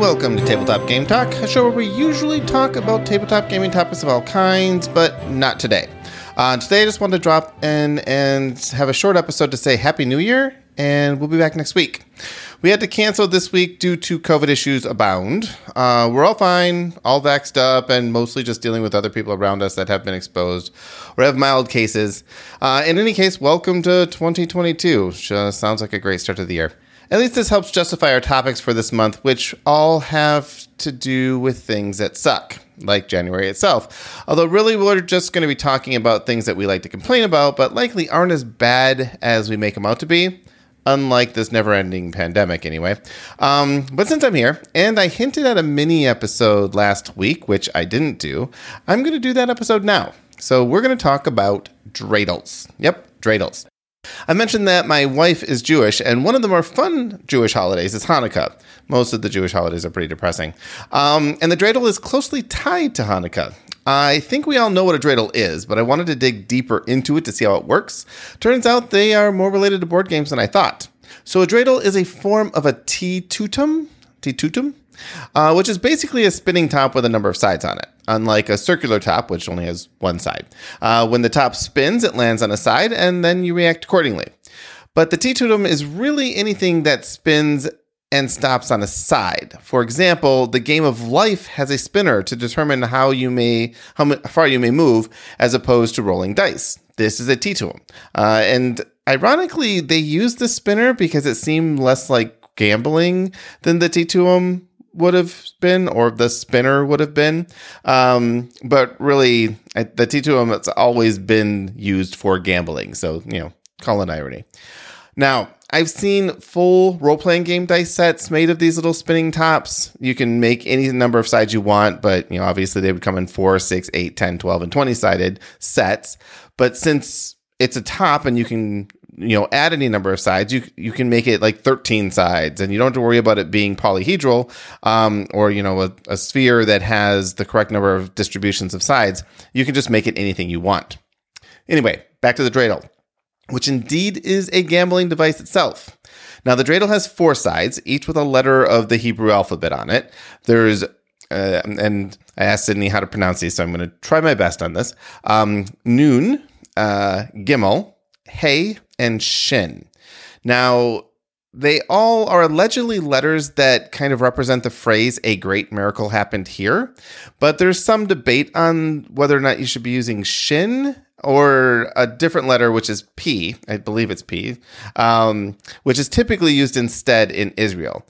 welcome to Tabletop Game Talk, a show where we usually talk about tabletop gaming topics of all kinds, but not today. Uh, today, I just wanted to drop in and have a short episode to say Happy New Year, and we'll be back next week. We had to cancel this week due to COVID issues abound. Uh, we're all fine, all vaxxed up, and mostly just dealing with other people around us that have been exposed or have mild cases. Uh, in any case, welcome to 2022. Just sounds like a great start to the year. At least this helps justify our topics for this month, which all have to do with things that suck, like January itself. Although, really, we're just going to be talking about things that we like to complain about, but likely aren't as bad as we make them out to be. Unlike this never ending pandemic, anyway. Um, but since I'm here, and I hinted at a mini episode last week, which I didn't do, I'm going to do that episode now. So, we're going to talk about dreidels. Yep, dreidels. I mentioned that my wife is Jewish, and one of the more fun Jewish holidays is Hanukkah. Most of the Jewish holidays are pretty depressing. Um, and the dreidel is closely tied to Hanukkah. I think we all know what a dreidel is, but I wanted to dig deeper into it to see how it works. Turns out they are more related to board games than I thought. So a dreidel is a form of a teetotum, teetotum, uh, which is basically a spinning top with a number of sides on it, unlike a circular top, which only has one side. Uh, when the top spins, it lands on a side, and then you react accordingly. But the teetotum is really anything that spins and stops on a side. For example, the game of life has a spinner to determine how you may how far you may move, as opposed to rolling dice. This is a teetotum, uh, and ironically, they use the spinner because it seemed less like gambling than the teetotum would have been or the spinner would have been. Um, but really, the teetotum has always been used for gambling. So, you know, call it irony. Now, I've seen full role playing game dice sets made of these little spinning tops. You can make any number of sides you want, but you know, obviously they would come in 4, 6, 8, 10, 12, and 20 sided sets. But since it's a top and you can you know add any number of sides. You you can make it like 13 sides and you don't have to worry about it being polyhedral um, or you know a, a sphere that has the correct number of distributions of sides. You can just make it anything you want. Anyway back to the dreidel which indeed is a gambling device itself. Now the dreidel has four sides each with a letter of the hebrew alphabet on it. There's uh, and I asked Sydney how to pronounce these, so I'm going to try my best on this. Um, noon, uh, Gimel, Hey, and Shin. Now, they all are allegedly letters that kind of represent the phrase a great miracle happened here, but there's some debate on whether or not you should be using Shin or a different letter, which is P. I believe it's P, um, which is typically used instead in Israel.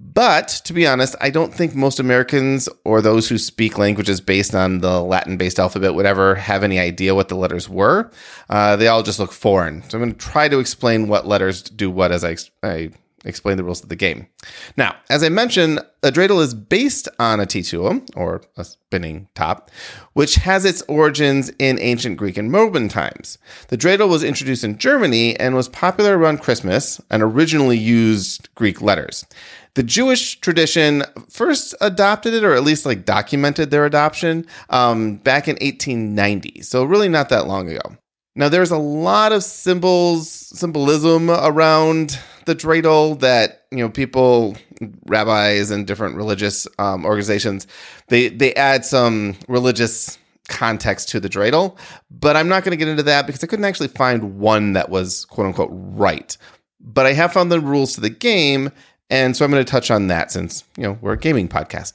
But to be honest, I don't think most Americans or those who speak languages based on the Latin based alphabet would ever have any idea what the letters were. Uh, they all just look foreign. So I'm going to try to explain what letters do what as I, I explain the rules of the game. Now, as I mentioned, a dreidel is based on a teetotum, or a spinning top, which has its origins in ancient Greek and Roman times. The dreidel was introduced in Germany and was popular around Christmas and originally used Greek letters the Jewish tradition first adopted it, or at least like documented their adoption, um, back in 1890. So really not that long ago. Now there's a lot of symbols, symbolism around the dreidel that you know people, rabbis, and different religious um, organizations they they add some religious context to the dreidel. But I'm not going to get into that because I couldn't actually find one that was quote unquote right. But I have found the rules to the game and so I'm going to touch on that since, you know, we're a gaming podcast.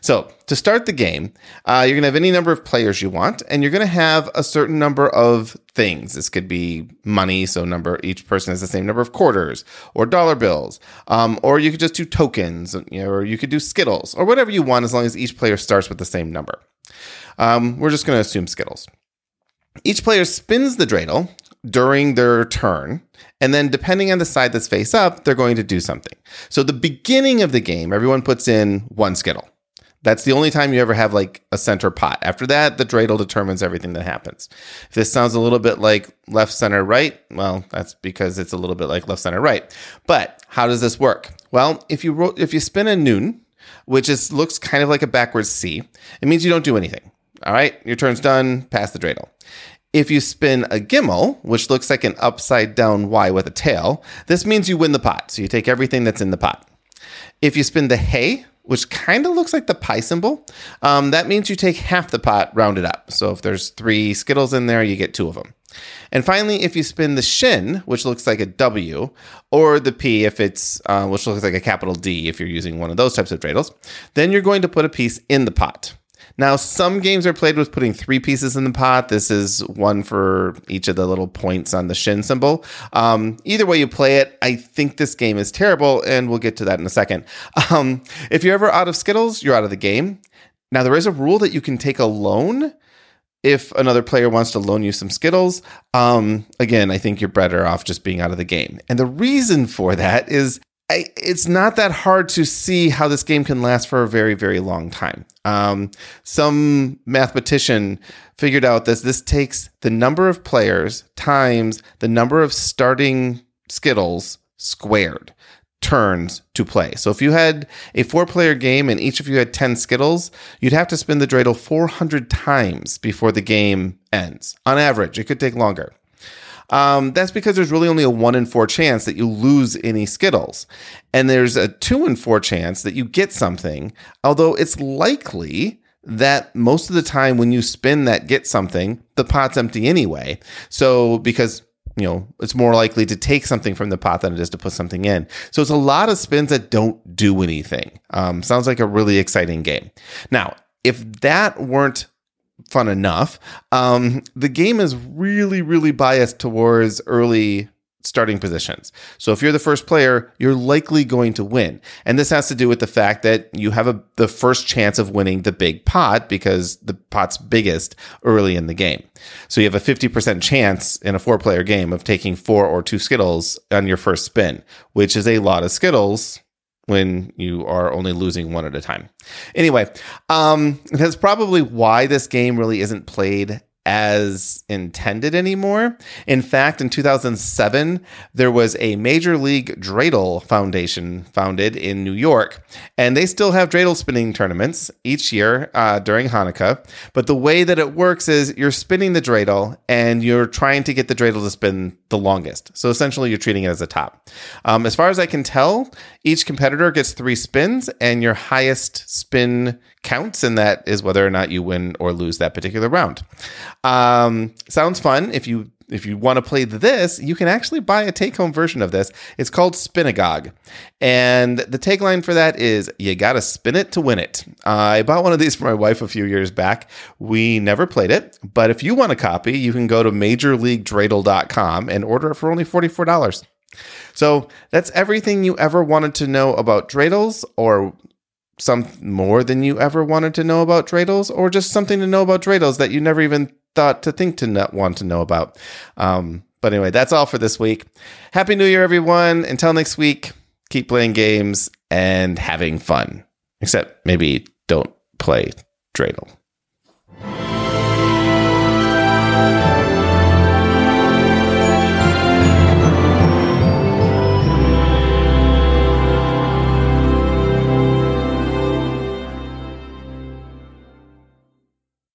So to start the game, uh, you're going to have any number of players you want, and you're going to have a certain number of things. This could be money, so number each person has the same number of quarters or dollar bills, um, or you could just do tokens, you know, or you could do skittles or whatever you want, as long as each player starts with the same number. Um, we're just going to assume skittles. Each player spins the dreidel during their turn. And then, depending on the side that's face up, they're going to do something. So, the beginning of the game, everyone puts in one Skittle. That's the only time you ever have like a center pot. After that, the dreidel determines everything that happens. If this sounds a little bit like left, center, right, well, that's because it's a little bit like left, center, right. But how does this work? Well, if you ro- if you spin a noon, which is looks kind of like a backwards C, it means you don't do anything. All right, your turn's done. Pass the dreidel. If you spin a gimel, which looks like an upside down Y with a tail, this means you win the pot. So you take everything that's in the pot. If you spin the hay, which kind of looks like the pi symbol. Um, that means you take half the pot rounded up. So if there's three Skittles in there, you get two of them. And finally, if you spin the shin, which looks like a W, or the P, if it's uh, which looks like a capital D, if you're using one of those types of dreidels, then you're going to put a piece in the pot. Now, some games are played with putting three pieces in the pot. This is one for each of the little points on the shin symbol. Um, either way you play it, I think this game is terrible, and we'll get to that in a second. Um, if you're ever out of Skittles, you're out of the game. Now, there is a rule that you can take a loan if another player wants to loan you some Skittles, um, again, I think you're better off just being out of the game. And the reason for that is I, it's not that hard to see how this game can last for a very, very long time. Um, some mathematician figured out that this takes the number of players times the number of starting Skittles squared turns to play. So if you had a four player game and each of you had 10 Skittles, you'd have to spin the dreidel 400 times before the game ends. On average, it could take longer. Um, that's because there's really only a one in four chance that you lose any Skittles. And there's a two in four chance that you get something, although it's likely that most of the time when you spin that get something, the pot's empty anyway. So because you know, it's more likely to take something from the pot than it is to put something in. So it's a lot of spins that don't do anything. Um, sounds like a really exciting game. Now, if that weren't fun enough, um, the game is really, really biased towards early starting positions. So if you're the first player, you're likely going to win. And this has to do with the fact that you have a, the first chance of winning the big pot because the pot's biggest early in the game. So you have a 50% chance in a four player game of taking four or two Skittles on your first spin, which is a lot of Skittles when you are only losing one at a time. Anyway, um, that's probably why this game really isn't played as intended anymore. In fact, in 2007, there was a Major League Dreidel Foundation founded in New York, and they still have dreidel spinning tournaments each year uh, during Hanukkah. But the way that it works is you're spinning the dreidel and you're trying to get the dreidel to spin the longest. So essentially, you're treating it as a top. Um, as far as I can tell, each competitor gets three spins, and your highest spin counts, and that is whether or not you win or lose that particular round. Um, sounds fun. If you if you want to play this, you can actually buy a take home version of this. It's called Spinagogue. And the tagline for that is You gotta spin it to win it. Uh, I bought one of these for my wife a few years back. We never played it, but if you want a copy, you can go to majorleaguedreidel.com and order it for only $44. So that's everything you ever wanted to know about dreidels or some more than you ever wanted to know about dreidels or just something to know about dreidels that you never even thought to think to not want to know about. Um, but anyway, that's all for this week. Happy New Year, everyone. Until next week, keep playing games and having fun. Except maybe don't play dreidel.